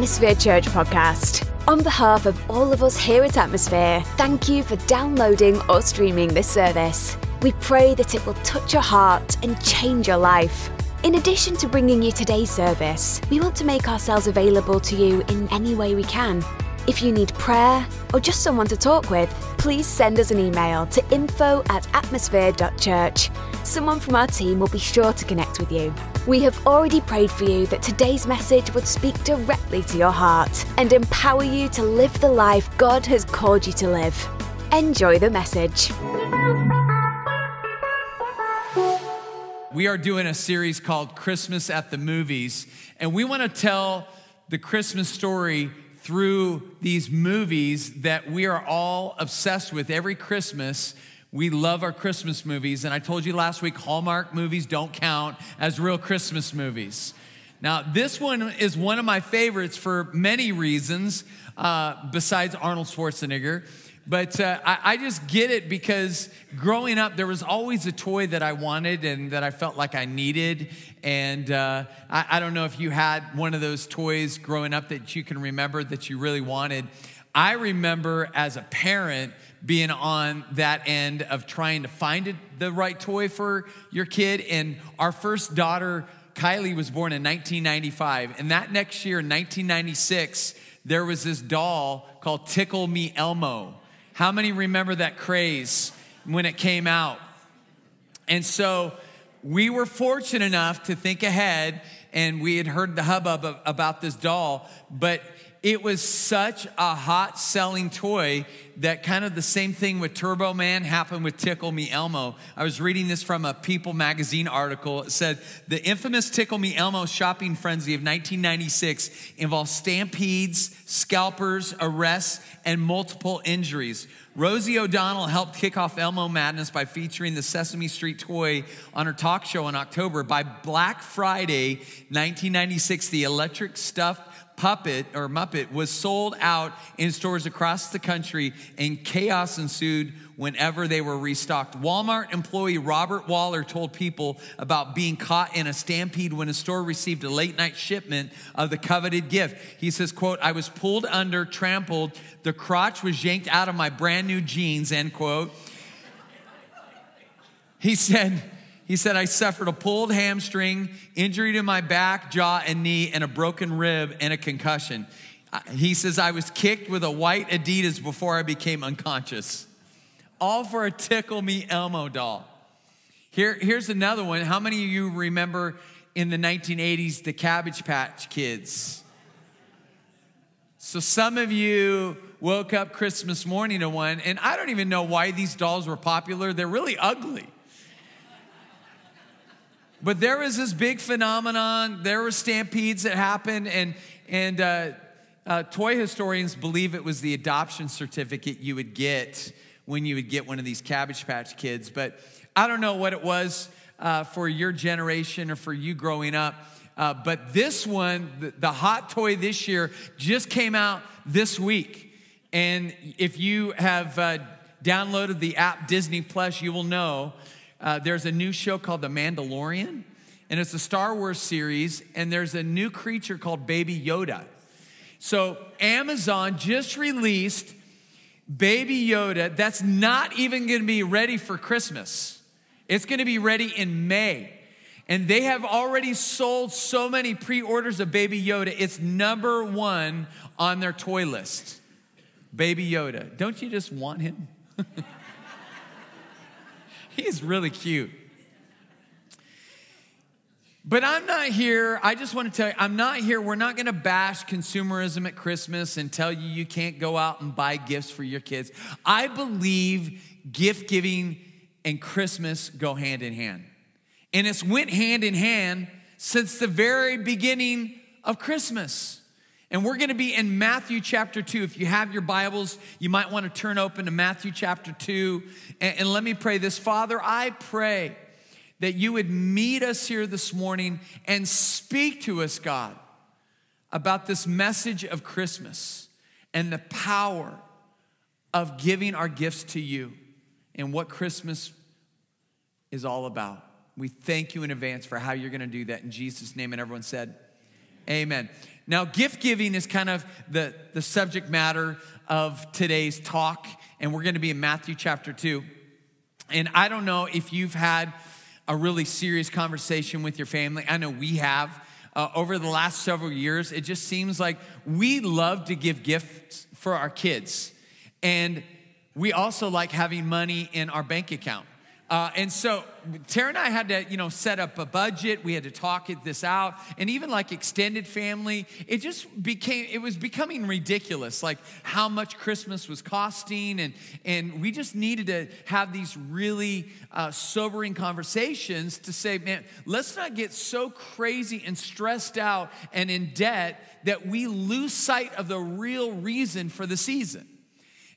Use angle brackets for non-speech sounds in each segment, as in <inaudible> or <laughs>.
Atmosphere Church podcast. On behalf of all of us here at Atmosphere, thank you for downloading or streaming this service. We pray that it will touch your heart and change your life. In addition to bringing you today's service, we want to make ourselves available to you in any way we can. If you need prayer or just someone to talk with, please send us an email to info at atmosphere.church. Someone from our team will be sure to connect with you. We have already prayed for you that today's message would speak directly to your heart and empower you to live the life God has called you to live. Enjoy the message. We are doing a series called Christmas at the Movies, and we want to tell the Christmas story through these movies that we are all obsessed with every Christmas. We love our Christmas movies. And I told you last week, Hallmark movies don't count as real Christmas movies. Now, this one is one of my favorites for many reasons, uh, besides Arnold Schwarzenegger. But uh, I, I, just get it because growing up, there was always a toy that I wanted and that I felt like I needed. And uh, I, I don't know if you had one of those toys growing up that you can remember that you really wanted. I remember as a parent being on that end of trying to find the right toy for your kid. And our first daughter, Kylie, was born in 1995. And that next year, 1996, there was this doll called Tickle Me Elmo. How many remember that craze when it came out? And so we were fortunate enough to think ahead, and we had heard the hubbub about this doll, but it was such a hot selling toy that kind of the same thing with Turbo Man happened with Tickle Me Elmo. I was reading this from a People magazine article. It said the infamous Tickle Me Elmo shopping frenzy of 1996 involved stampedes, scalpers, arrests, and multiple injuries. Rosie O'Donnell helped kick off Elmo Madness by featuring the Sesame Street toy on her talk show in October. By Black Friday 1996, the electric stuffed puppet or Muppet was sold out in stores across the country, and chaos ensued whenever they were restocked. Walmart employee Robert Waller told people about being caught in a stampede when a store received a late night shipment of the coveted gift. He says, quote, I was pulled under, trampled, the crotch was yanked out of my brand new jeans, end quote. He said, he said, I suffered a pulled hamstring, injury to my back, jaw, and knee, and a broken rib and a concussion. He says, I was kicked with a white Adidas before I became unconscious. All for a Tickle Me Elmo doll. Here, here's another one. How many of you remember in the 1980s the Cabbage Patch Kids? So some of you woke up Christmas morning to one, and I don't even know why these dolls were popular. They're really ugly. But there was this big phenomenon. There were stampedes that happened, and and uh, uh, toy historians believe it was the adoption certificate you would get when you would get one of these Cabbage Patch Kids. But I don't know what it was uh, for your generation or for you growing up. Uh, but this one, the, the hot toy this year, just came out this week. And if you have uh, downloaded the app Disney Plus, you will know uh, there's a new show called The Mandalorian, and it's a Star Wars series, and there's a new creature called Baby Yoda. So Amazon just released Baby Yoda that's not even gonna be ready for Christmas. It's gonna be ready in May. And they have already sold so many pre orders of Baby Yoda, it's number one on their toy list. Baby Yoda. Don't you just want him? <laughs> He's really cute. But I'm not here, I just want to tell you, I'm not here, we're not gonna bash consumerism at Christmas and tell you you can't go out and buy gifts for your kids. I believe gift giving and Christmas go hand in hand. And it's went hand in hand since the very beginning of Christmas. And we're going to be in Matthew chapter 2. If you have your Bibles, you might want to turn open to Matthew chapter 2. And, and, let me pray this. Father, I pray that you would meet us here this morning and speak to us, God, about this message of Christmas and the power of giving our gifts to you and what Christmas is all about. We thank you in advance for how you're going to do that. In Jesus' name, and everyone said, Amen. Now, gift giving is kind of the, the subject matter of today's talk, and we're going to be in Matthew chapter 2. And I don't know if you've had a really serious conversation with your family. I know we have. Uh, over the last several years, it just seems like we love to give gifts for our kids. And we also like having money in our bank account. Uh, and so Tara and I had to, you know, set up a budget. We had to talk this out, and even like extended family, it just became it was becoming ridiculous, like how much Christmas was costing, and and we just needed to have these really uh, sobering conversations to say, man, let's not get so crazy and stressed out and in debt that we lose sight of the real reason for the season.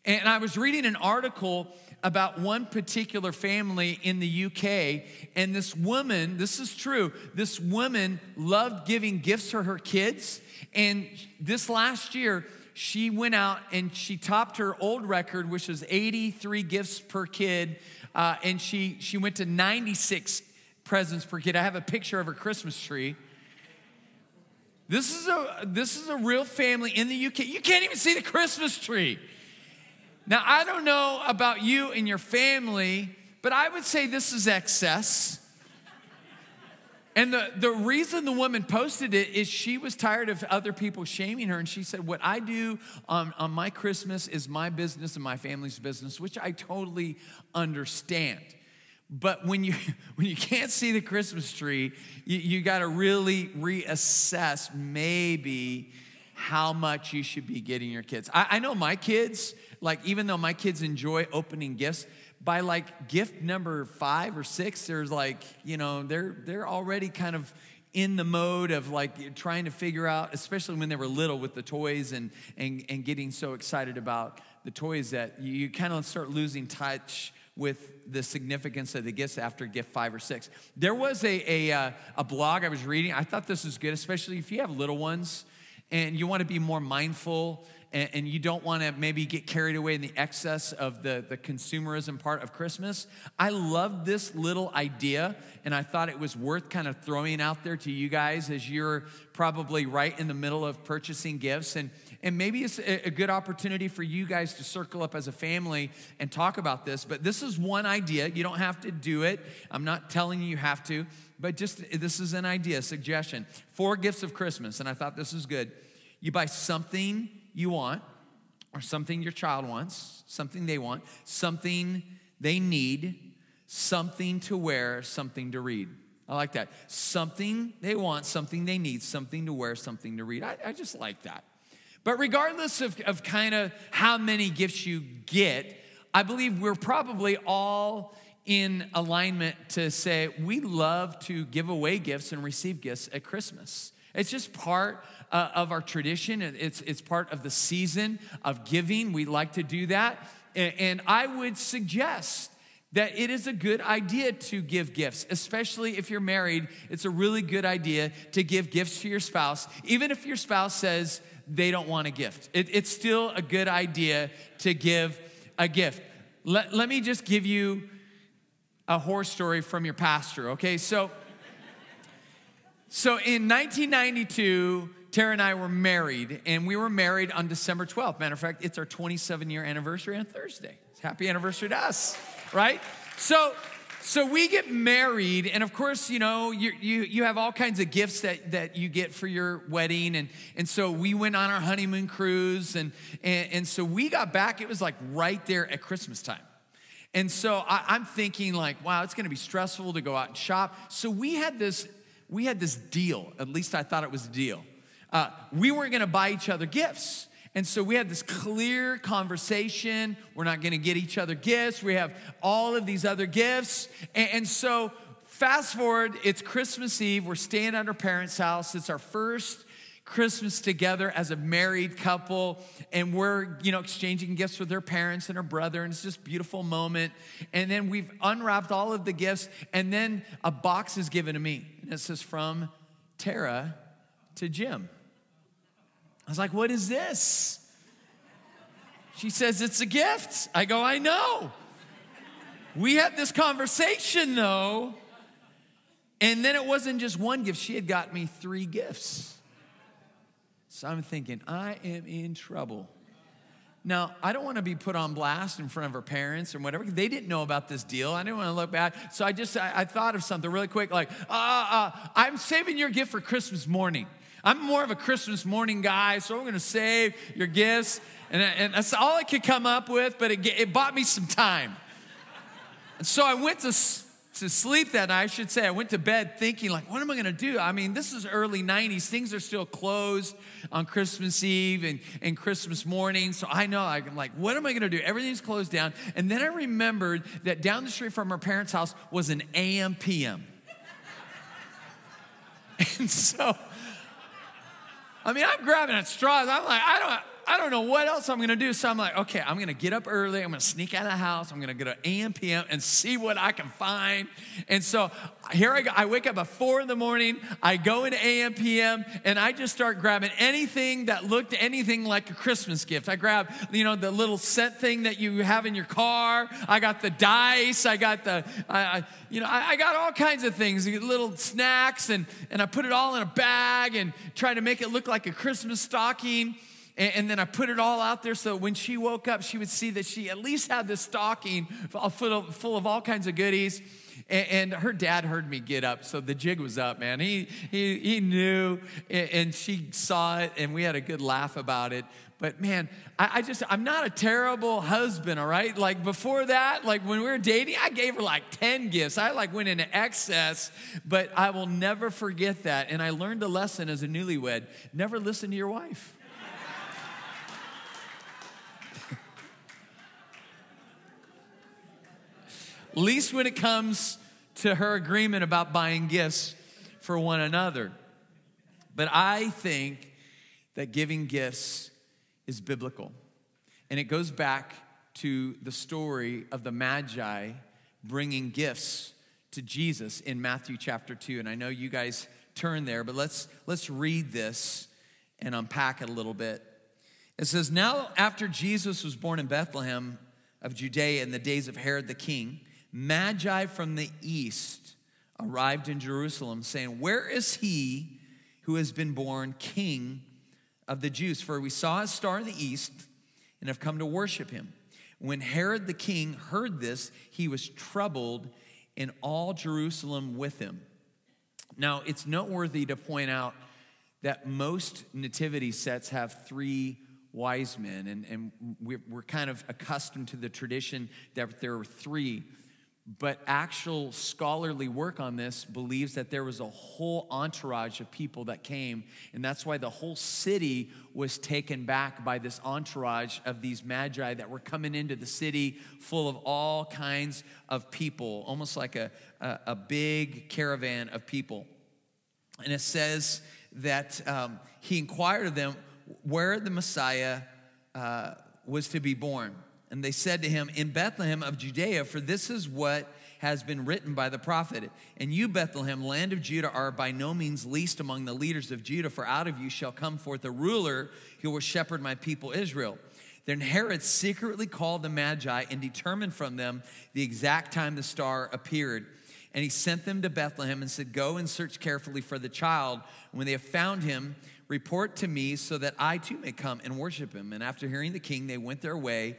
And I was reading an article about one particular family in the UK, and this woman, this is true, this woman loved giving gifts to her kids. And this last year, she went out and she topped her old record, which was 83 gifts per kid. Uh, and she, she went to 96 presents per kid. I have a picture of her Christmas tree. This is a, this is a real family in the UK. You can't even see the Christmas tree. Now, I don't know about you and your family, but I would say this is excess. And the, the reason the woman posted it is she was tired of other people shaming her. And she said, What I do on, on my Christmas is my business and my family's business, which I totally understand. But when you, <laughs> when you can't see the Christmas tree, you, you got to really reassess maybe how much you should be getting your kids. I, I know my kids, like even though my kids enjoy opening gifts, by like gift number five or six, there's like, you know, they're they're already kind of in the mode of like trying to figure out, especially when they were little with the toys and and, and getting so excited about the toys that you, you kind of start losing touch with the significance of the gifts after gift five or six. There was a, a, uh, a blog I was reading. I thought this was good, especially if you have little ones and you want to be more mindful and, and you don't want to maybe get carried away in the excess of the, the consumerism part of Christmas, I love this little idea, and I thought it was worth kind of throwing out there to you guys as you're probably right in the middle of purchasing gifts. And, and maybe it's a, a good opportunity for you guys to circle up as a family and talk about this. But this is one idea. You don't have to do it. I'm not telling you you have to, but just this is an idea, suggestion. Four gifts of Christmas, and I thought this was good. You buy something you want, or something your child wants, something they want, something they need, something to wear, something to read. I like that. Something they want, something they need, something to wear, something to read. I, I just like that. But regardless of, of kind of how many gifts you get, I believe we're probably all in alignment to say we love to give away gifts and receive gifts at Christmas. It's just part uh, of our tradition. It's, it's part of the season of giving. We like to do that. And, and I would suggest that it is a good idea to give gifts, especially if you're married. It's a really good idea to give gifts to your spouse, even if your spouse says they don't want a gift. It, it's still a good idea to give a gift. Let, let me just give you a horror story from your pastor, okay? So, so in 1992, Tara and I were married, and we were married on December 12th. Matter of fact, it's our 27 year anniversary on Thursday. Happy anniversary to us, right? So, so we get married, and of course, you know, you, you, you have all kinds of gifts that, that you get for your wedding. And, and so we went on our honeymoon cruise, and, and, and so we got back, it was like right there at Christmas time. And so I, am thinking like, wow, it's gonna be stressful to go out and shop. So we had this, we had this deal, at least I thought it was a deal uh, we weren't to buy each other gifts. And so we had this clear conversation. We're not to get each other gifts. We have all of these other gifts. And, and, so, fast forward, it's Christmas Eve. We're staying at our parents' house. It's our first Christmas together as a married couple. And we're, you know, exchanging gifts with their parents and her brother. And it's just beautiful moment. And then we've unwrapped all of the gifts. And then a box is given to me. And it says, From Tara to Jim. I was like, What is this? She says, It's a gift. I go, I know. We had this conversation though. And then it wasn't just one gift, she had got me three gifts. I'm thinking, I am in trouble. Now, I don't want to be put on blast in front of her parents or whatever. They didn't know about this deal. I didn't want to look bad. So I just, I, I thought of something really quick like, uh, uh, I'm saving your gift for Christmas morning. I'm more of a Christmas morning guy, so I'm going to save your gifts. And, and that's all I could come up with, but it, it bought me some time. And so I went to to sleep that night, I should say, I went to bed thinking, like, what am I gonna do? I mean, this is early 90s. Things are still closed on Christmas Eve and, and Christmas morning. So I know, I'm like, what am I gonna do? Everything's closed down. And then I remembered that down the street from our parents' house was an AM PM. <laughs> and so, I mean, I'm grabbing at straws. I'm like, I don't, I don't know what else I'm gonna do. So I'm like, okay, I'm gonna get up early. I'm gonna sneak out of the house. I'm gonna go to AM, PM and see what I can find. And so here I go. I wake up at four in the morning. I go into AM, PM, and I just start grabbing anything that looked anything like a Christmas gift. I grab, you know, the little set thing that you have in your car. I got the dice. I got the, I, you know, I, I got all kinds of things, little snacks, and, and I put it all in a bag and try to make it look like a Christmas stocking. And, and, then I put it all out there so when she woke up, she would see that she at least had this stocking full of, full of all kinds of goodies. And, and, her dad heard me get up, so the jig was up, man. He, he, he knew, and, and she saw it, and we had a good laugh about it. But man, I, I, just, I'm not a terrible husband, all right? Like before that, like when we were dating, I gave her like 10 gifts. I like went into excess, but I will never forget that. And I learned a lesson as a newlywed never listen to your wife. Least when it comes to her agreement about buying gifts for one another. But I think that giving gifts is biblical. And it goes back to the story of the Magi bringing gifts to Jesus in Matthew chapter 2. And I know you guys turn there, but let's, let's read this and unpack it a little bit. It says, Now after Jesus was born in Bethlehem of Judea in the days of Herod the king, Magi from the east arrived in Jerusalem, saying, Where is he who has been born king of the Jews? For we saw his star in the east and have come to worship him. When Herod the king heard this, he was troubled, and all Jerusalem with him. Now, it's noteworthy to point out that most nativity sets have three wise men, and, and we're, we're kind of accustomed to the tradition that there are three but actual scholarly work on this believes that there was a whole entourage of people that came and that's why the whole city was taken back by this entourage of these magi that were coming into the city full of all kinds of people almost like a, a, a big caravan of people. And it says that um, he inquired of them where the messiah uh, was to be born and they said to him, In Bethlehem of Judea, for this is what has been written by the prophet. And you, Bethlehem, land of Judah, are by no means least among the leaders of Judah, for out of you shall come forth a ruler who will shepherd my people Israel. Then Herod secretly called the Magi and determined from them the exact time the star appeared. And he sent them to Bethlehem and said, Go and search carefully for the child. when they have found him, report to me so that I too may come and worship him. And after hearing the king, they went their way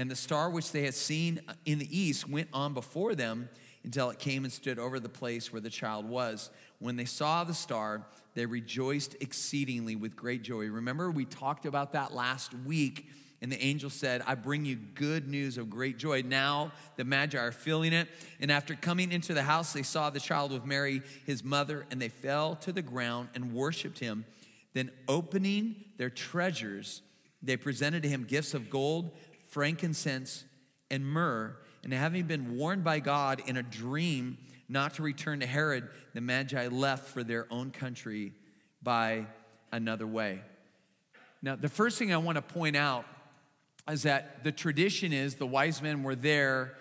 and the star which they had seen in the east went on before them until it came and stood over the place where the child was. When they saw the star, they rejoiced exceedingly with great joy. Remember, we talked about that last week, and the angel said, I bring you good news of great joy. Now the Magi are feeling it. And after coming into the house, they saw the child with Mary, his mother, and they fell to the ground and worshiped him. Then, opening their treasures, they presented to him gifts of gold frankincense, and myrrh. And having been warned by God in a dream not to return to Herod, the Magi left for their own country by another way. Now, the first thing I want to point out is that the tradition is the wise men were there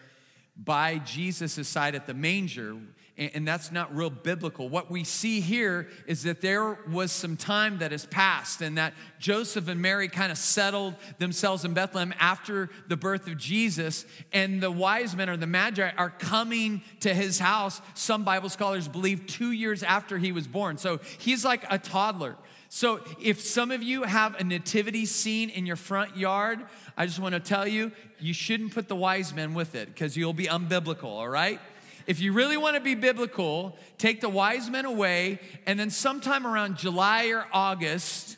by Jesus' side at the manger and that's not real biblical. What we see here is that there was some time that has passed, and that Joseph and Mary kind of settled themselves in Bethlehem after the birth of Jesus, and the wise men or the Magi are coming to his house. Some Bible scholars believe two years after he was born. So he's like a toddler. So, if some of you have a nativity scene in your front yard, I just want to tell you, you shouldn't put the wise men with it because you'll be unbiblical, all right? If you really want to be biblical, take the wise men away, and then sometime around July or August,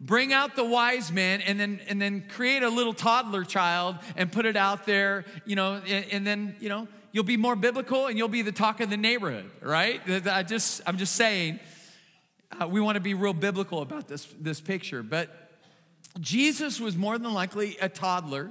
bring out the wise men and then and then create a little toddler child and put it out there you know and, and, then you know you'll be more biblical and you'll be the talk of the neighborhood right? I just i'm just saying uh, we want to be real biblical about this this picture. But jesus was more than likely a toddler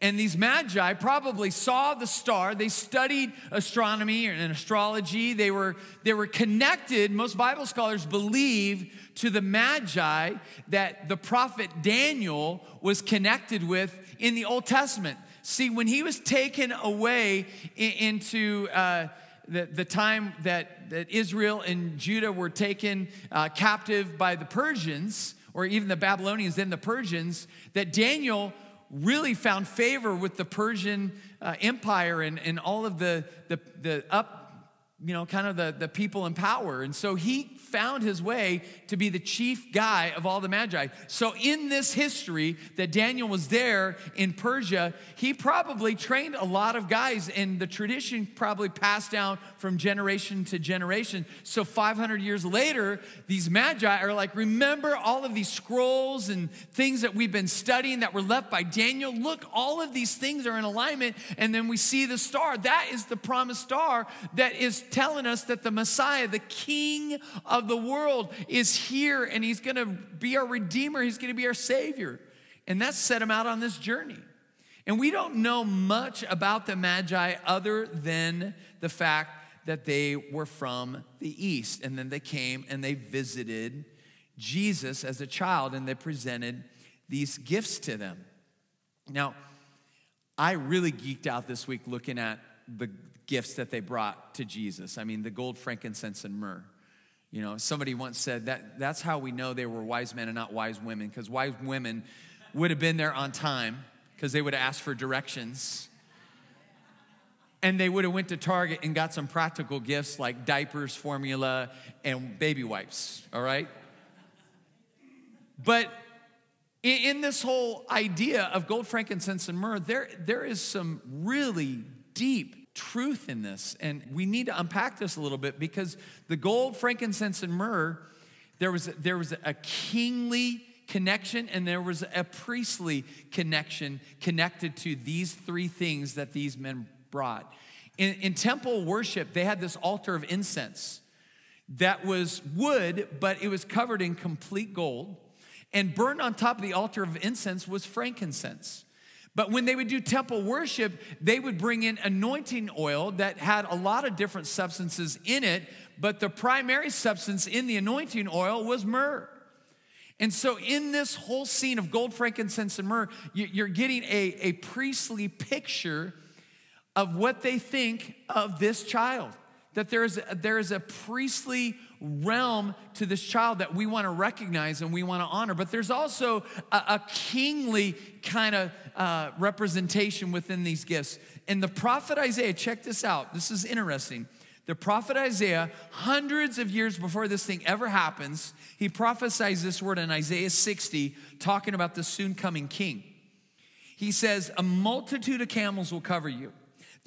and these magi probably saw the star. They studied astronomy and astrology. They were, they were connected, most Bible scholars believe, to the magi that the prophet Daniel was connected with in the Old Testament. See, when he was taken away into uh, the, the time that, that Israel and Judah were taken uh, captive by the Persians, or even the Babylonians, then the Persians, that Daniel really found favor with the Persian uh, Empire and, and all of the, the, the up, you know, kind of the, the people in power. And so he found his way to be the chief guy of all the magi. So, in this history that Daniel was there in Persia, he probably trained a lot of guys, and the tradition probably passed down from generation to generation. So, 500 years later, these magi are like, Remember all of these scrolls and things that we've been studying that were left by Daniel? Look, all of these things are in alignment, and then we see the star. That is the promised star that is telling us that the Messiah, the King of of the world is here and he's going to be our redeemer, he's going to be our savior. And that set him out on this journey. And we don't know much about the Magi other than the fact that they were from the east. And then they came and they visited Jesus as a child and they presented these gifts to them. Now, I really geeked out this week looking at the gifts that they brought to Jesus. I mean, the gold, frankincense, and myrrh. You know, somebody once said that that's how we know they were wise men and not wise women, because wise women would have been there on time because they would have asked for directions. And they would have went to Target and got some practical gifts like diapers, formula, and baby wipes, all right? But in, this whole idea of gold, frankincense, and myrrh, there, there is some really deep truth in this. And we need to unpack this a little bit because the gold, frankincense, and myrrh, there was, there was a kingly connection and there was a priestly connection connected to these three things that these men brought. In, in temple worship, they had this altar of incense that was wood, but it was covered in complete gold. And burned on top of the altar of incense was frankincense. But when they would do temple worship, they would bring in anointing oil that had a lot of different substances in it, but the primary substance in the anointing oil was myrrh. And so, in this whole scene of gold, frankincense, and myrrh, you're getting a, a priestly picture of what they think of this child. That there is, there is a priestly realm to this child that we want to recognize and we want to honor. But there's also a, a kingly kind of uh, representation within these gifts. And the prophet Isaiah, check this out. This is interesting. The prophet Isaiah, hundreds of years before this thing ever happens, he prophesies this word in Isaiah 60, talking about the soon coming king. He says, A multitude of camels will cover you.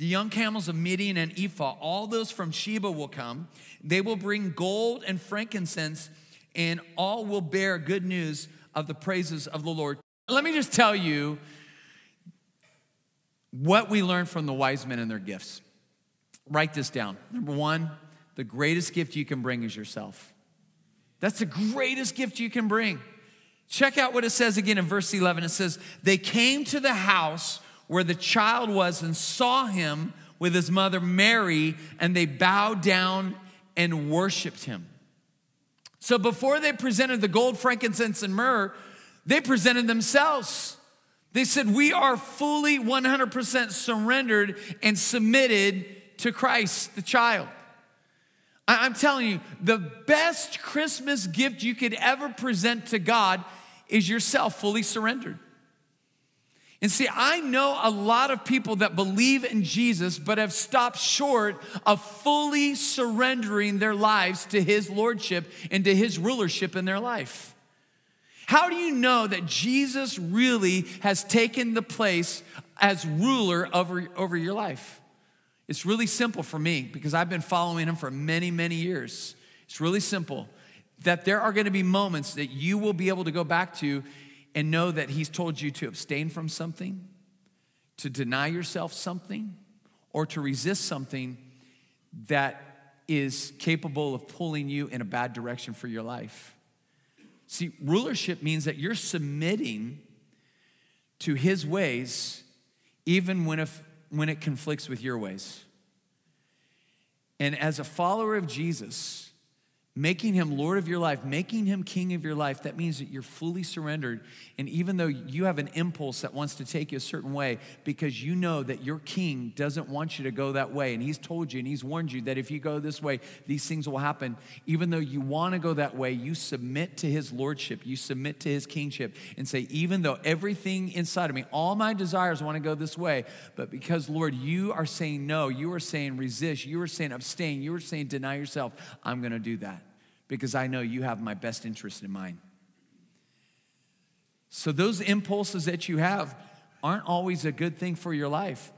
The young camels of Midian and Ephah, all those from Sheba will come. They will bring gold and frankincense, and all will bear good news of the praises of the Lord. Let me just tell you what we learned from the wise men and their gifts. Write this down. Number one, the greatest gift you can bring is yourself. That's the greatest gift you can bring. Check out what it says again in verse 11. It says, They came to the house where the child was and saw him with his mother Mary, and they bowed down and worshiped him. So before they presented the gold, frankincense, and myrrh, they presented themselves. They said, We are fully 100% surrendered and submitted to Christ, the child. I'm telling you, the best Christmas gift you could ever present to God is yourself fully surrendered. And see, I know a lot of people that believe in Jesus, but have stopped short of fully surrendering their lives to his lordship and to his rulership in their life. How do you know that Jesus really has taken the place as ruler over, over your life? It's really simple for me because I've been following him for many, many years. It's really simple that there are going to be moments that you will be able to go back to and know that He's told you to abstain from something, to deny yourself something, or to resist something that is capable of pulling you in a bad direction for your life. See, rulership means that you're submitting to His ways, even when, if, when it conflicts with your ways. And as a follower of Jesus, making him Lord of your life, making him King of your life, that means that you're fully surrendered. And even though you have an impulse that wants to take you a certain way, because you know that your King doesn't want you to go that way, and he's told you and he's warned you that if you go this way, these things will happen. Even though you want to go that way, you submit to his lordship, you submit to his kingship, and say, even though everything inside of me, all my desires want to go this way, but because, Lord, you are saying no, you are saying resist, you are saying abstain, you are saying deny yourself, I'm going to do that because I know you have my best interest in mind. So, those impulses that you have aren't always a good thing for your life.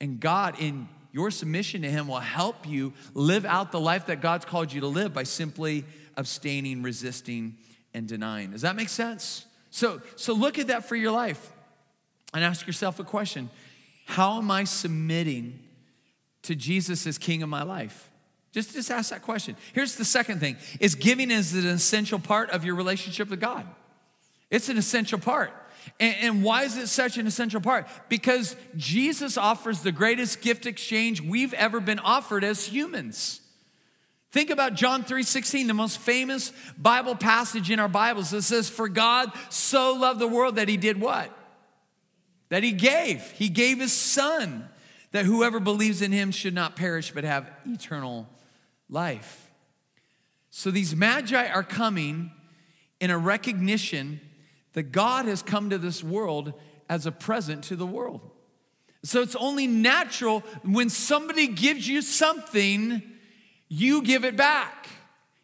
And God, in your submission to Him, will help you live out the life that God's called you to live by simply abstaining, resisting, and denying. Does that make sense? So, so look at that for your life and ask yourself a question How am I submitting to Jesus as King of my life? Just, just ask that question. Here's the second thing is giving is an essential part of your relationship with God. It's an essential part. And, and why is it such an essential part? Because Jesus offers the greatest gift exchange we've ever been offered as humans. Think about John 3:16, the most famous Bible passage in our Bibles. It says, For God so loved the world that he did what? That he gave. He gave his son, that whoever believes in him should not perish but have eternal life. So these magi are coming in a recognition that God has come to this world as a present to the world. So it's only natural when somebody gives you something, you give it back.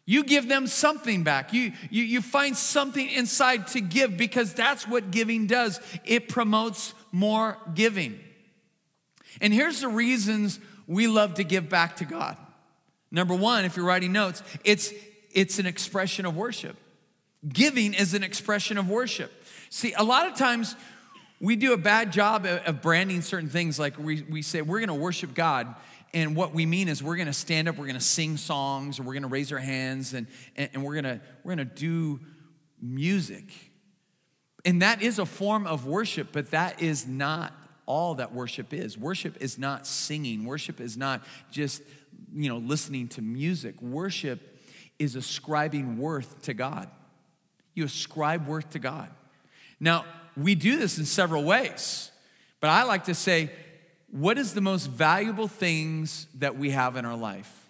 You give them something back. You, you, you find something inside to give because that's what giving does. It promotes more giving. And here's the reasons we love to give back to God. Number one, if you're writing notes, it's, it's an expression of worship. Giving is an expression of worship. See, a lot of times we do a bad job of branding certain things. Like we, we say, we're gonna worship God. And what we mean is we're gonna stand up, we're gonna sing songs, or we're gonna raise our hands, and, and, and we're, gonna, we're gonna do music. And that is a form of worship, but that is not all that worship is. Worship is not singing, worship is not just you know, listening to music. Worship is ascribing worth to God. You ascribe worth to God. Now, we do this in several ways, but I like to say, what is the most valuable things that we have in our life?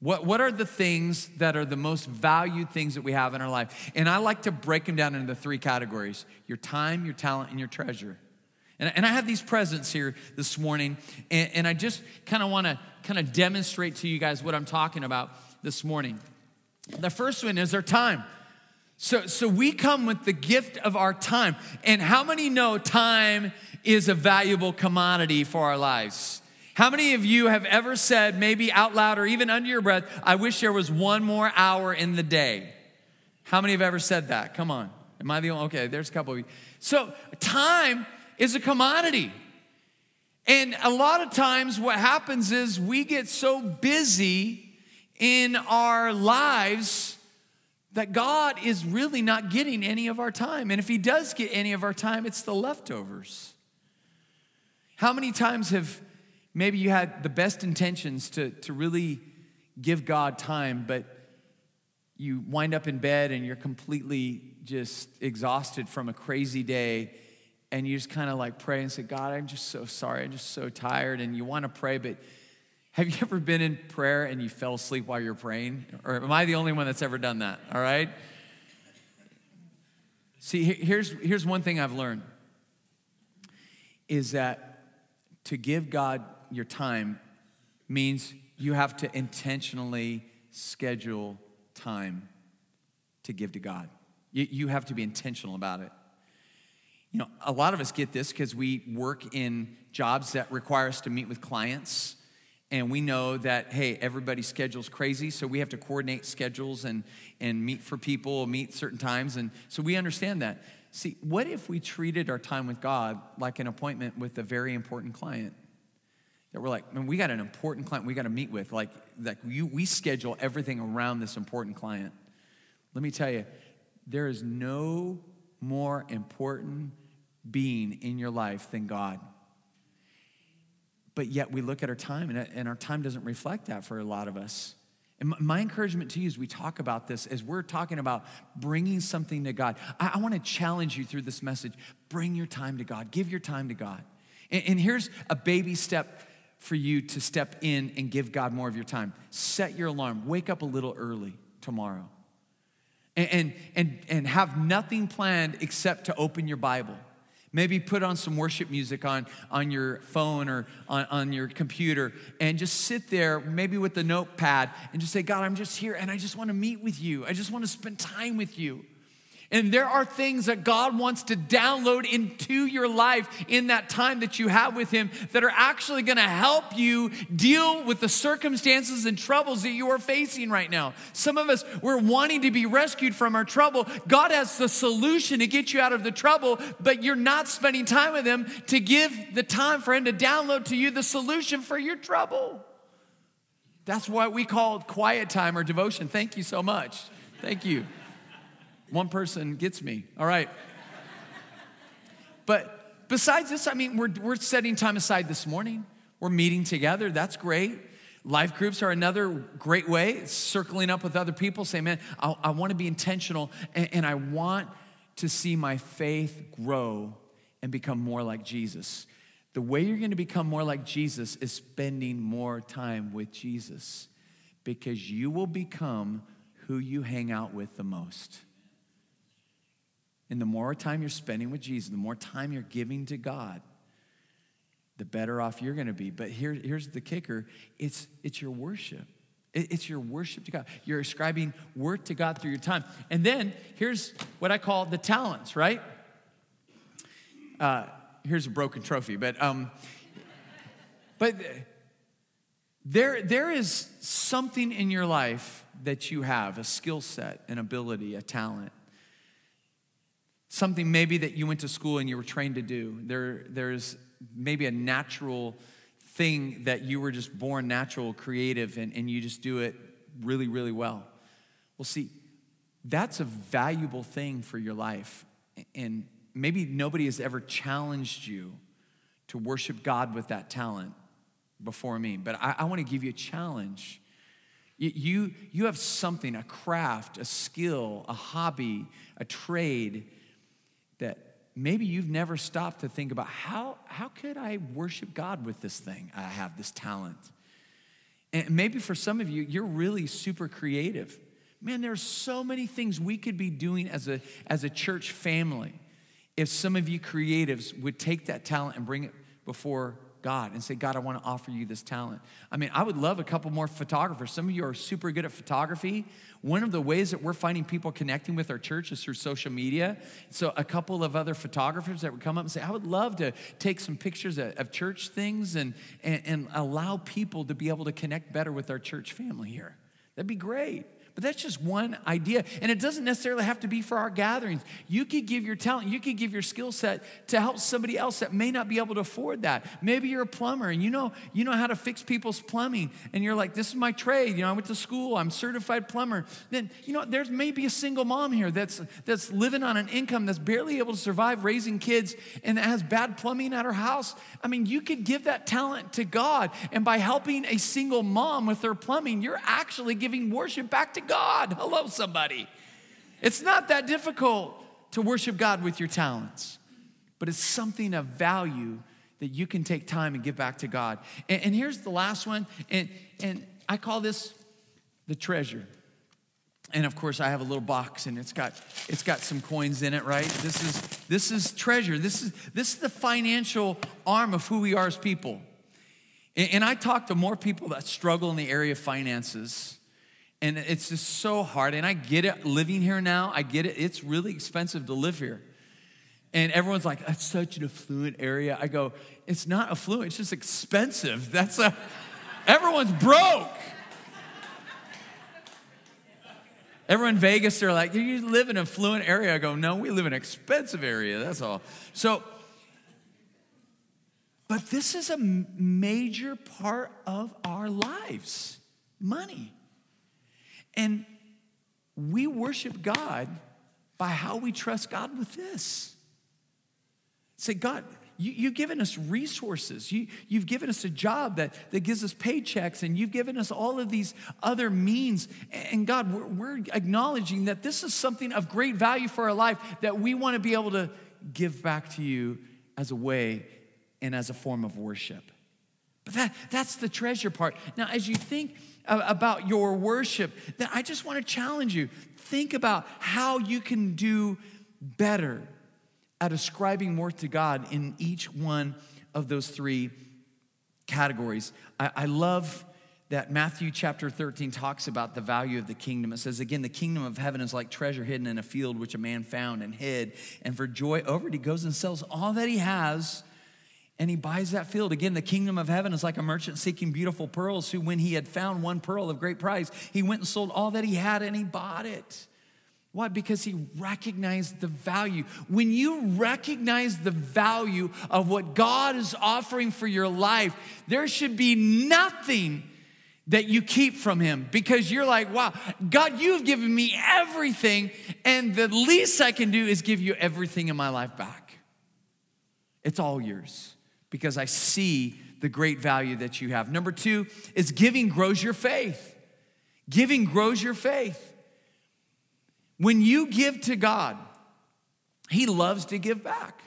What, what are the things that are the most valued things that we have in our life? And I like to break them down into three categories your time, your talent, and your treasure. And, and I have these presents here this morning, and, and I just kind of want to kind of demonstrate to you guys what I'm talking about this morning. The first one is our time. So, so we come with the gift of our time. And how many know time is a valuable commodity for our lives? How many of you have ever said, maybe out loud or even under your breath, I wish there was one more hour in the day? How many have ever said that? Come on. Am I the only? Okay, there's a couple of you. So, time is a commodity. And a lot of times, what happens is we get so busy in our lives that God is really not getting any of our time. And if He does get any of our time, it's the leftovers. How many times have maybe you had the best intentions to, to really give God time, but you wind up in bed and you're completely just exhausted from a crazy day and you just kind of like pray and say, God, I'm just so sorry. I'm just so tired. And you want to pray, but have you <laughs> ever been in prayer and you fell asleep while you're praying? Or am I the only one that's ever done that? All right? See, here's, here's one thing I've learned is that to give God your time means you have to intentionally schedule time to give to God. You, you have to be intentional about it. You know, a lot of us get this because we work in jobs that require us to meet with clients. And we know that, hey, everybody's schedule's crazy, so we have to coordinate schedules and, and meet for people, meet certain times. And so we understand that. See, what if we treated our time with God like an appointment with a very important client? That we're like, man, we got an important client we got to meet with. Like, like you, we schedule everything around this important client. Let me tell you, there is no more important being in your life than God. But yet we look at our time, and, our time doesn't reflect that for a lot of us. And my encouragement to you as we talk about this, as we're talking about bringing something to God, I, I want to challenge you through this message. Bring your time to God, give your time to God. And, and here's a baby step for you to step in and give God more of your time. Set your alarm, wake up a little early tomorrow, and, and, and, have nothing planned except to open your Bible Maybe put on some worship music on, on your phone or on, on your computer and just sit there, maybe with the notepad, and just say, God, I'm just here and I just want to meet with you. I just want to spend time with you. And there are things that God wants to download into your life in that time that you have with Him that are actually going to help you deal with the circumstances and troubles that you are facing right now. Some of us, we're wanting to be rescued from our trouble. God has the solution to get you out of the trouble, but you're not spending time with Him to give the time for Him to download to you the solution for your trouble. That's what we call quiet time or devotion. Thank you so much. Thank you. One person gets me. All right. But besides this, I mean, we're, we're setting time aside this morning. We're meeting together. That's great. Life groups are another great way. Circling up with other people, saying, man, I, I want to be intentional and, and I want to see my faith grow and become more like Jesus. The way you're going to become more like Jesus is spending more time with Jesus because you will become who you hang out with the most. And the more time you're spending with Jesus, the more time you're giving to God, the better off you're going to be. But here, here's the kicker it's, it's your worship. It's your worship to God. You're ascribing worth to God through your time. And then here's what I call the talents, right? Uh, here's a broken trophy, but um, but there there is something in your life that you have, a skill set, an ability, a talent something maybe that you went to school and you were trained to do. There, there's maybe a natural thing that you were just born natural, creative, and, and you just do it really, really well. Well, see, that's a valuable thing for your life. And maybe nobody has ever challenged you to worship God with that talent before me, but I, I want to give you a challenge. You, you, have something, a craft, a skill, a hobby, a trade that maybe you've never stopped to think about how, how could I worship God with this thing? I have this talent. And maybe for some of you, you're really super creative. Man, there's so many things we could be doing as a, as a church family if some of you creatives would take that talent and bring it before God and say, God, I want to offer you this talent. I mean, I would love a couple more photographers. Some of you are super good at photography. One of the ways that we're finding people connecting with our church is through social media. So, a couple of other photographers that would come up and say, I would love to take some pictures of, of church things and, and, and allow people to be able to connect better with our church family here. That'd be great. But that's just one idea. And it doesn't necessarily have to be for our gatherings. You could give your talent, you could give your skill set to help somebody else that may not be able to afford that. Maybe you're a plumber and you know, you know how to fix people's plumbing. And you're like, this is my trade. You know, I went to school, I'm certified plumber. Then, you know, there's maybe a single mom here that's that's living on an income that's barely able to survive raising kids and that has bad plumbing at her house. I mean, you could give that talent to God. And by helping a single mom with her plumbing, you're actually giving worship back to God. Hello, somebody. It's not that difficult to worship God with your talents, but it's something of value that you can take time and give back to God. And, and here's the last one, and, and I call this the treasure. And of course, I have a little box and it's got, it's got some coins in it, right? This is This is treasure. This is, this is the financial arm of who we are as people. And, and I talk to more people that struggle in the area of finances. And it's just so hard. And I get it living here now. I get it. It's really expensive to live here. And everyone's like, that's such an affluent area. I go, it's not affluent, it's just expensive. <laughs> That's a, everyone's broke. Everyone in Vegas, they're like, you live in an affluent area. I go, no, we live in an expensive area. That's all. So, but this is a major part of our lives money. And we worship God by how we trust God with this. Say, God, you, have given us resources. You, you've given us a job that, that gives us paychecks, and you've given us all of these other means. And God, we're, we're acknowledging that this is something of great value for our life that we want to be able to give back to you as a way and as a form of worship. But that, that's the treasure part. Now, as you think about your worship, then I just want to challenge you. Think about how you can do better at ascribing worth to God in each one of those three categories. I, I, love that Matthew chapter 13 talks about the value of the kingdom. It says, again, the kingdom of heaven is like treasure hidden in a field which a man found and hid. And for joy over it, he goes and sells all that he has and he buys that field. Again, the kingdom of heaven is like a merchant seeking beautiful pearls who, when he had found one pearl of great price, he went and sold all that he had and he bought it. Why? Because he recognized the value. When you recognize the value of what God is offering for your life, there should be nothing that you keep from him because you're like, wow, God, you've given me everything, and the least I can do is give you everything in my life back. It's all yours because I see the great value that you have. Number two is giving grows your faith. Giving grows your faith. When you give to God, He loves to give back.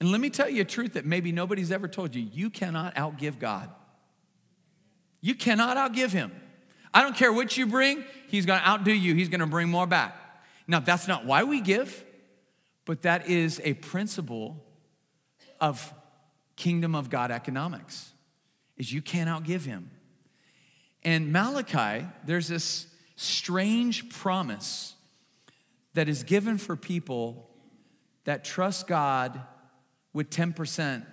And let me tell you a truth that maybe nobody's ever told you you cannot outgive God. You cannot outgive Him. I don't care what you bring, He's gonna outdo you, He's gonna bring more back. Now, that's not why we give, but that is a principle of kingdom of God economics is you can't outgive him. And Malachi, there's this strange promise that is given for people that trust God with 10%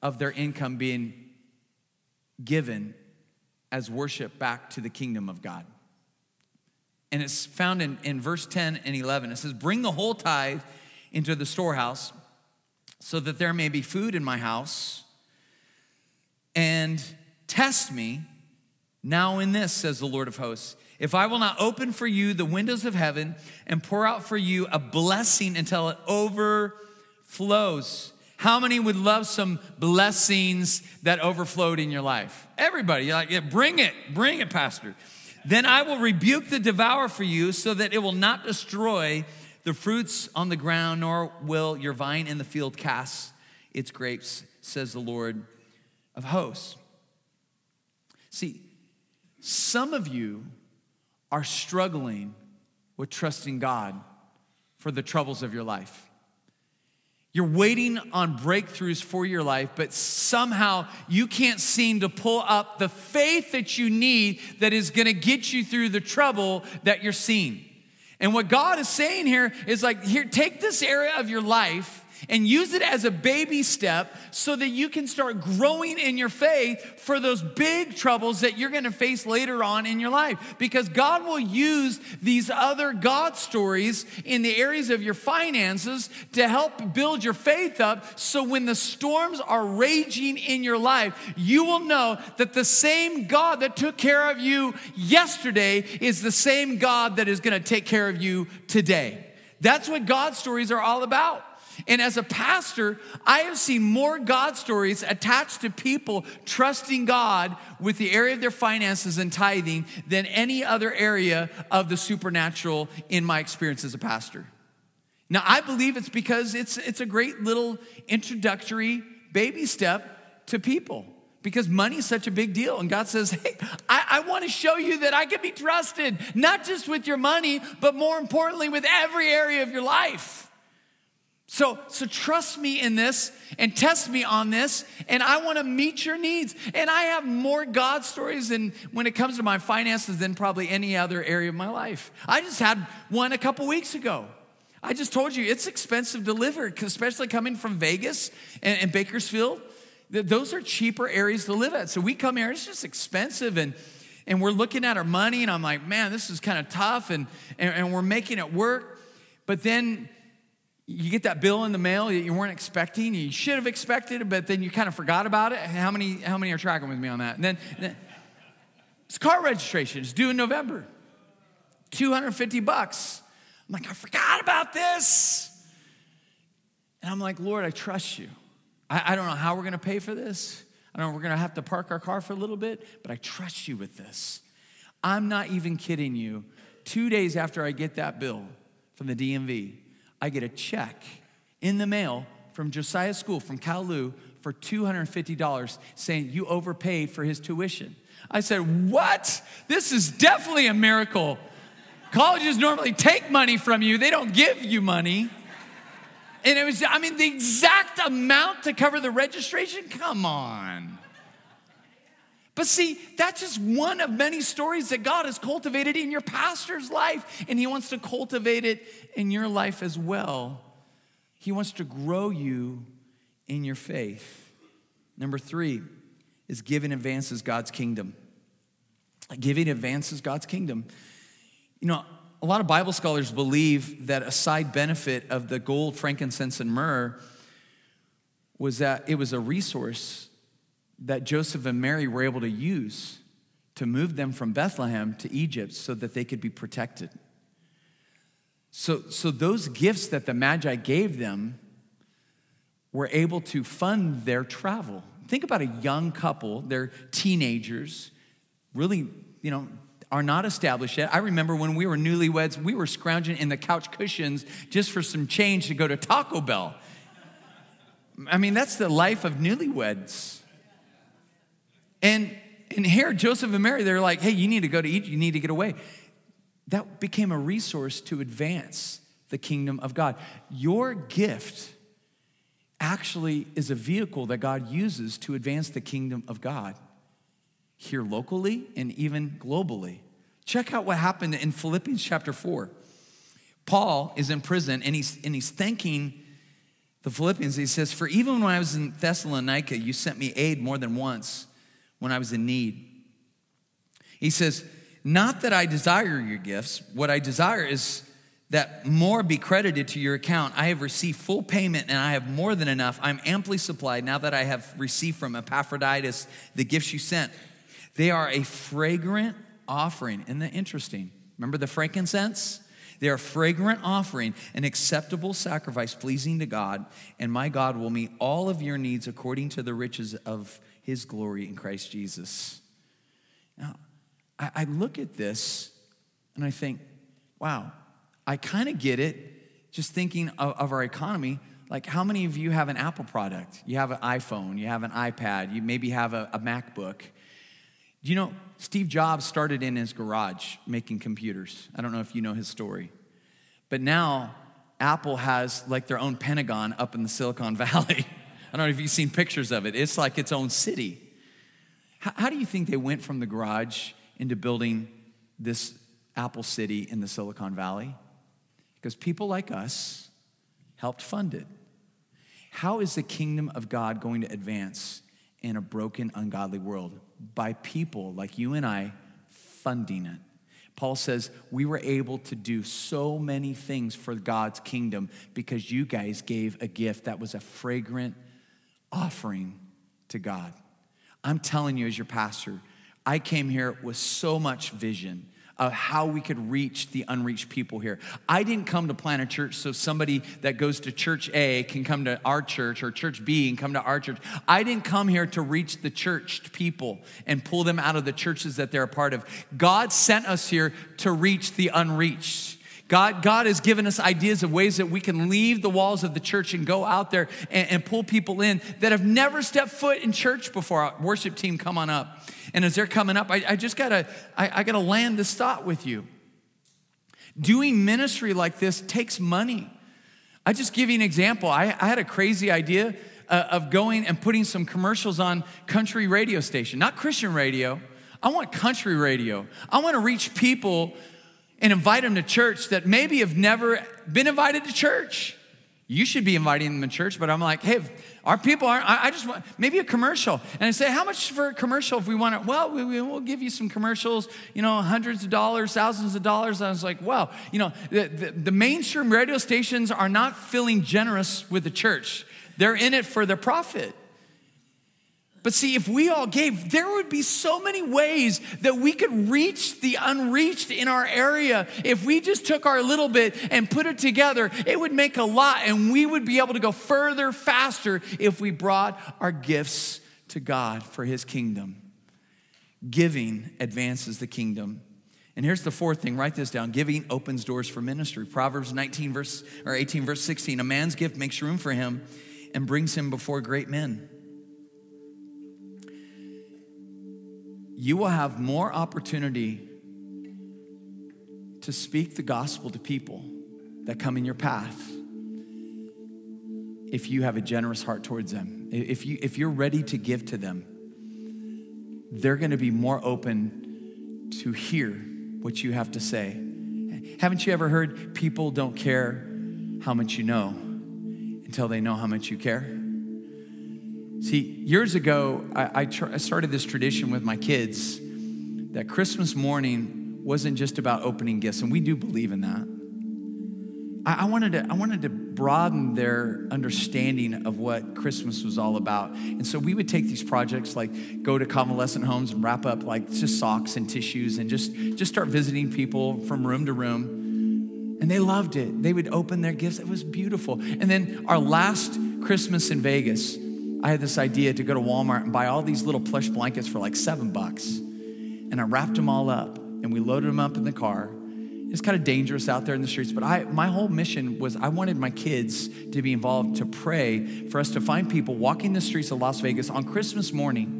of their income being given as worship back to the kingdom of God. And it's found in, in verse 10 and 11. It says, Bring the whole tithe into the storehouse, so that there may be food in my house, and test me now in this, says the Lord of hosts if I will not open for you the windows of heaven and pour out for you a blessing until it overflows. How many would love some blessings that overflowed in your life? Everybody, you're like, yeah, bring it, bring it, Pastor. Then I will rebuke the devourer for you so that it will not destroy the fruits on the ground, nor will your vine in the field cast its grapes, says the Lord of hosts. See, some of you are struggling with trusting God for the troubles of your life. You're waiting on breakthroughs for your life, but somehow you can't seem to pull up the faith that you need that is gonna get you through the trouble that you're seeing. And what God is saying here is like, here, take this area of your life and use it as a baby step so that you can start growing in your faith for those big troubles that you're going to face later on in your life. Because God will use these other God stories in the areas of your finances to help build your faith up so when the storms are raging in your life, you will know that the same God that took care of you yesterday is the same God that is going to take care of you today. That's what God stories are all about. And as a pastor, I have seen more God stories attached to people trusting God with the area of their finances and tithing than any other area of the supernatural in my experience as a pastor. Now, I believe it's because it's, it's a great little introductory baby step to people because money is such a big deal. And God says, Hey, I, I want to show you that I can be trusted, not just with your money, but more importantly, with every area of your life. So, so trust me in this and test me on this, and I want to meet your needs. And I have more God stories than when it comes to my finances than probably any other area of my life. I just had one a couple weeks ago. I just told you it's expensive to live here, especially coming from Vegas and, and Bakersfield. Those are cheaper areas to live at. So we come here, it's just expensive, and and we're looking at our money, and I'm like, man, this is kind of tough, and, and, and we're making it work. But then you get that bill in the mail that you weren't expecting. You should have expected but then you kind of forgot about it. How many, how many are tracking with me on that? And then, then it's car registration. It's due in November. 250 bucks. I'm like, I forgot about this. And I'm like, Lord, I trust you. I, I don't know how we're going to pay for this. I don't know, we're going to have to park our car for a little bit, but I trust you with this. I'm not even kidding you. Two days after I get that bill from the DMV, I get a check in the mail from Josiah School, from Kalu, for $250 saying, You overpaid for his tuition. I said, What? This is definitely a miracle. Colleges normally take money from you, they don't give you money. And it was, I mean, the exact amount to cover the registration? Come on. But see, that's just one of many stories that God has cultivated in your pastor's life, and He wants to cultivate it in your life as well. He wants to grow you in your faith. Number three is giving advances God's kingdom. Giving advances God's kingdom. You know, a lot of Bible scholars believe that a side benefit of the gold, frankincense, and myrrh was that it was a resource that Joseph and Mary were able to use to move them from Bethlehem to Egypt so that they could be protected. So, so those gifts that the Magi gave them were able to fund their travel. Think about a young couple, they're teenagers, really, you know, are not established yet. I remember when we were newlyweds, we were scrounging in the couch cushions just for some change to go to Taco Bell. I mean, that's the life of newlyweds. And, and here, Joseph and Mary, they're like, hey, you need to go to Egypt, you need to get away. That became a resource to advance the kingdom of God. Your gift actually is a vehicle that God uses to advance the kingdom of God here locally and even globally. Check out what happened in Philippians chapter 4. Paul is in prison and he's, and he's thanking the Philippians. He says, For even when I was in Thessalonica, you sent me aid more than once when I was in need. He says, Not that I desire your gifts, what I desire is that more be credited to your account. I have received full payment and I have more than enough. I'm amply supplied now that I have received from Epaphroditus the gifts you sent. They are a fragrant offering. Isn't that interesting? Remember the frankincense? They are a fragrant offering, an acceptable sacrifice pleasing to God, and my God will meet all of your needs according to the riches of his glory in Christ Jesus. Now, I, I look at this and I think, wow, I kind of get it just thinking of, of, our economy. Like, how many of you have an Apple product? You have an iPhone, you have an iPad, you maybe have a, a MacBook. Do you know Steve Jobs started in his garage making computers? I don't know if you know his story. But now Apple has like their own Pentagon up in the Silicon <laughs> Valley. I don't know if you've seen pictures of it. It's like its own city. How, how do you think they went from the garage into building this Apple City in the Silicon Valley? Because people like us helped fund it. How is the kingdom of God going to advance in a broken, ungodly world? By people like you and I funding it. Paul says, We were able to do so many things for God's kingdom because you guys gave a gift that was a fragrant offering to God. I'm telling you, as your pastor, I came here with so much vision of how we could reach the unreached people here. I didn't come to plant a church so somebody that goes to church A can come to our church or church B and come to our church. I didn't come here to reach the churched people and pull them out of the churches that they're a part of. God sent us here to reach the unreached. God, God has given us ideas of ways that we can leave the walls of the church and go out there and, and pull people in that have never stepped foot in church before. Our worship team, come on up. And as they're coming up, I, I just gotta, I, I gotta land this thought with you. Doing ministry like this takes money. I just give you an example. I, I had a crazy idea uh, of going and putting some commercials on country radio station, not Christian radio. I want country radio. I want to reach people and invite them to church that maybe have never been invited to church. You should be inviting them to church, but I'm like, hey, our people aren't, I, I just want, maybe a commercial. And I say, how much for a commercial if we want it? Well, we, we, will give you some commercials, you know, hundreds of dollars, thousands of dollars. I was like, wow, you know, the, the, the mainstream radio stations are not feeling generous with the church. They're in it for their profit. But see, if we all gave, there would be so many ways that we could reach the unreached in our area. If we just took our little bit and put it together, it would make a lot, and we would be able to go further, faster if we brought our gifts to God for His kingdom. Giving advances the kingdom. And here's the fourth thing, write this down. Giving opens doors for ministry. Proverbs 19 verse or 18 verse 16. A man's gift makes room for him and brings him before great men. You will have more opportunity to speak the gospel to people that come in your path if you have a generous heart towards them. If, you, if you're ready to give to them, they're going to be more open to hear what you have to say. Haven't you ever heard people don't care how much you know until they know how much you care? See, years ago, I, I, tr- I, started this tradition with my kids that Christmas morning wasn't just about opening gifts, and we do believe in that. I, wanted to, I wanted to broaden their understanding of what Christmas was all about. And so we would take these projects like go to convalescent homes and wrap up like just socks and tissues and just, just start visiting people from room to room. And they loved it. They would open their gifts. It was beautiful. And then our last Christmas in Vegas, I had this idea to go to Walmart and buy all these little plush blankets for like seven bucks. And I wrapped them all up and we loaded them up in the car. It's kind of dangerous out there in the streets, but I, my whole mission was I wanted my kids to be involved to pray for us to find people walking the streets of Las Vegas on Christmas morning,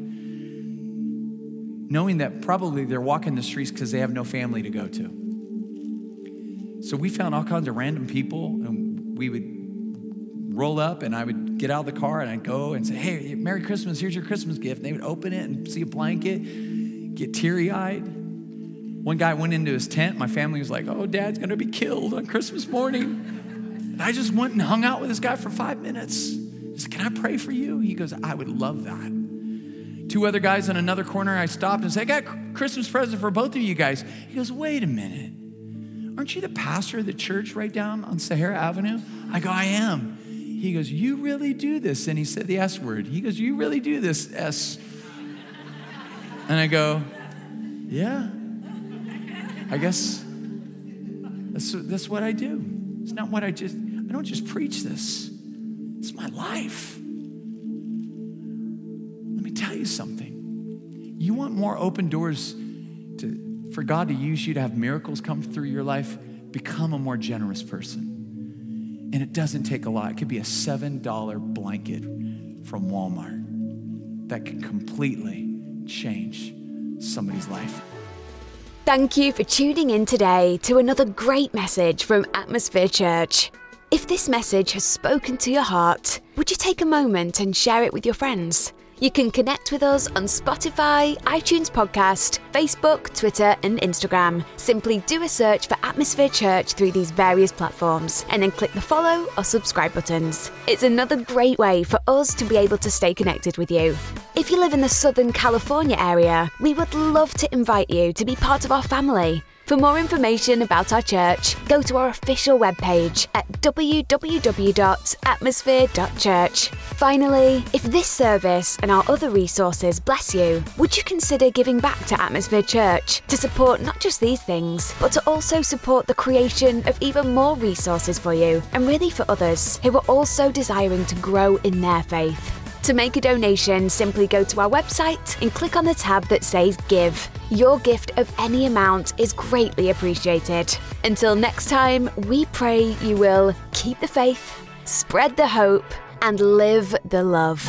knowing that probably they're walking the streets because they have no family to go to. So we found all kinds of random people, and we would roll up and I would get out of the car and I'd go and say, Hey, Merry Christmas, here's your Christmas gift. And they would open it and see a blanket, get teary eyed. One guy went into his tent. My family was like, Oh, dad's gonna be killed on Christmas morning. And I just went and hung out with this guy for five minutes. I said, Can I pray for you? He goes, I would love that. Two other guys in another corner, I stopped and said, I got Christmas present for both of you guys. He goes, Wait a minute. Aren't you the pastor of the church right down on Sahara Avenue? I go, I am. He goes, You really do this. And he said the S word. He goes, You really do this, S. And I go, Yeah. I guess that's, that's what I do. It's not what I just, I don't just preach this, it's my life. Let me tell you something. You want more open doors to, for God to use you to have miracles come through your life? Become a more generous person. And it doesn't take a lot. It could be a $7 blanket from Walmart that can completely change somebody's life. Thank you for tuning in today to another great message from Atmosphere Church. If this message has spoken to your heart, would you take a moment and share it with your friends? You can connect with us on Spotify, iTunes Podcast, Facebook, Twitter, and Instagram. Simply do a search for Atmosphere Church through these various platforms and then click the follow or subscribe buttons. It's another great way for us to be able to stay connected with you. If you live in the Southern California area, we would love to invite you to be part of our family. For more information about our church, go to our official webpage at www.atmosphere.church. Finally, if this service and our other resources bless you, would you consider giving back to Atmosphere Church to support not just these things, but to also support the creation of even more resources for you and really for others who are also desiring to grow in their faith? To make a donation, simply go to our website and click on the tab that says Give. Your gift of any amount is greatly appreciated. Until next time, we pray you will keep the faith, spread the hope, and live the love.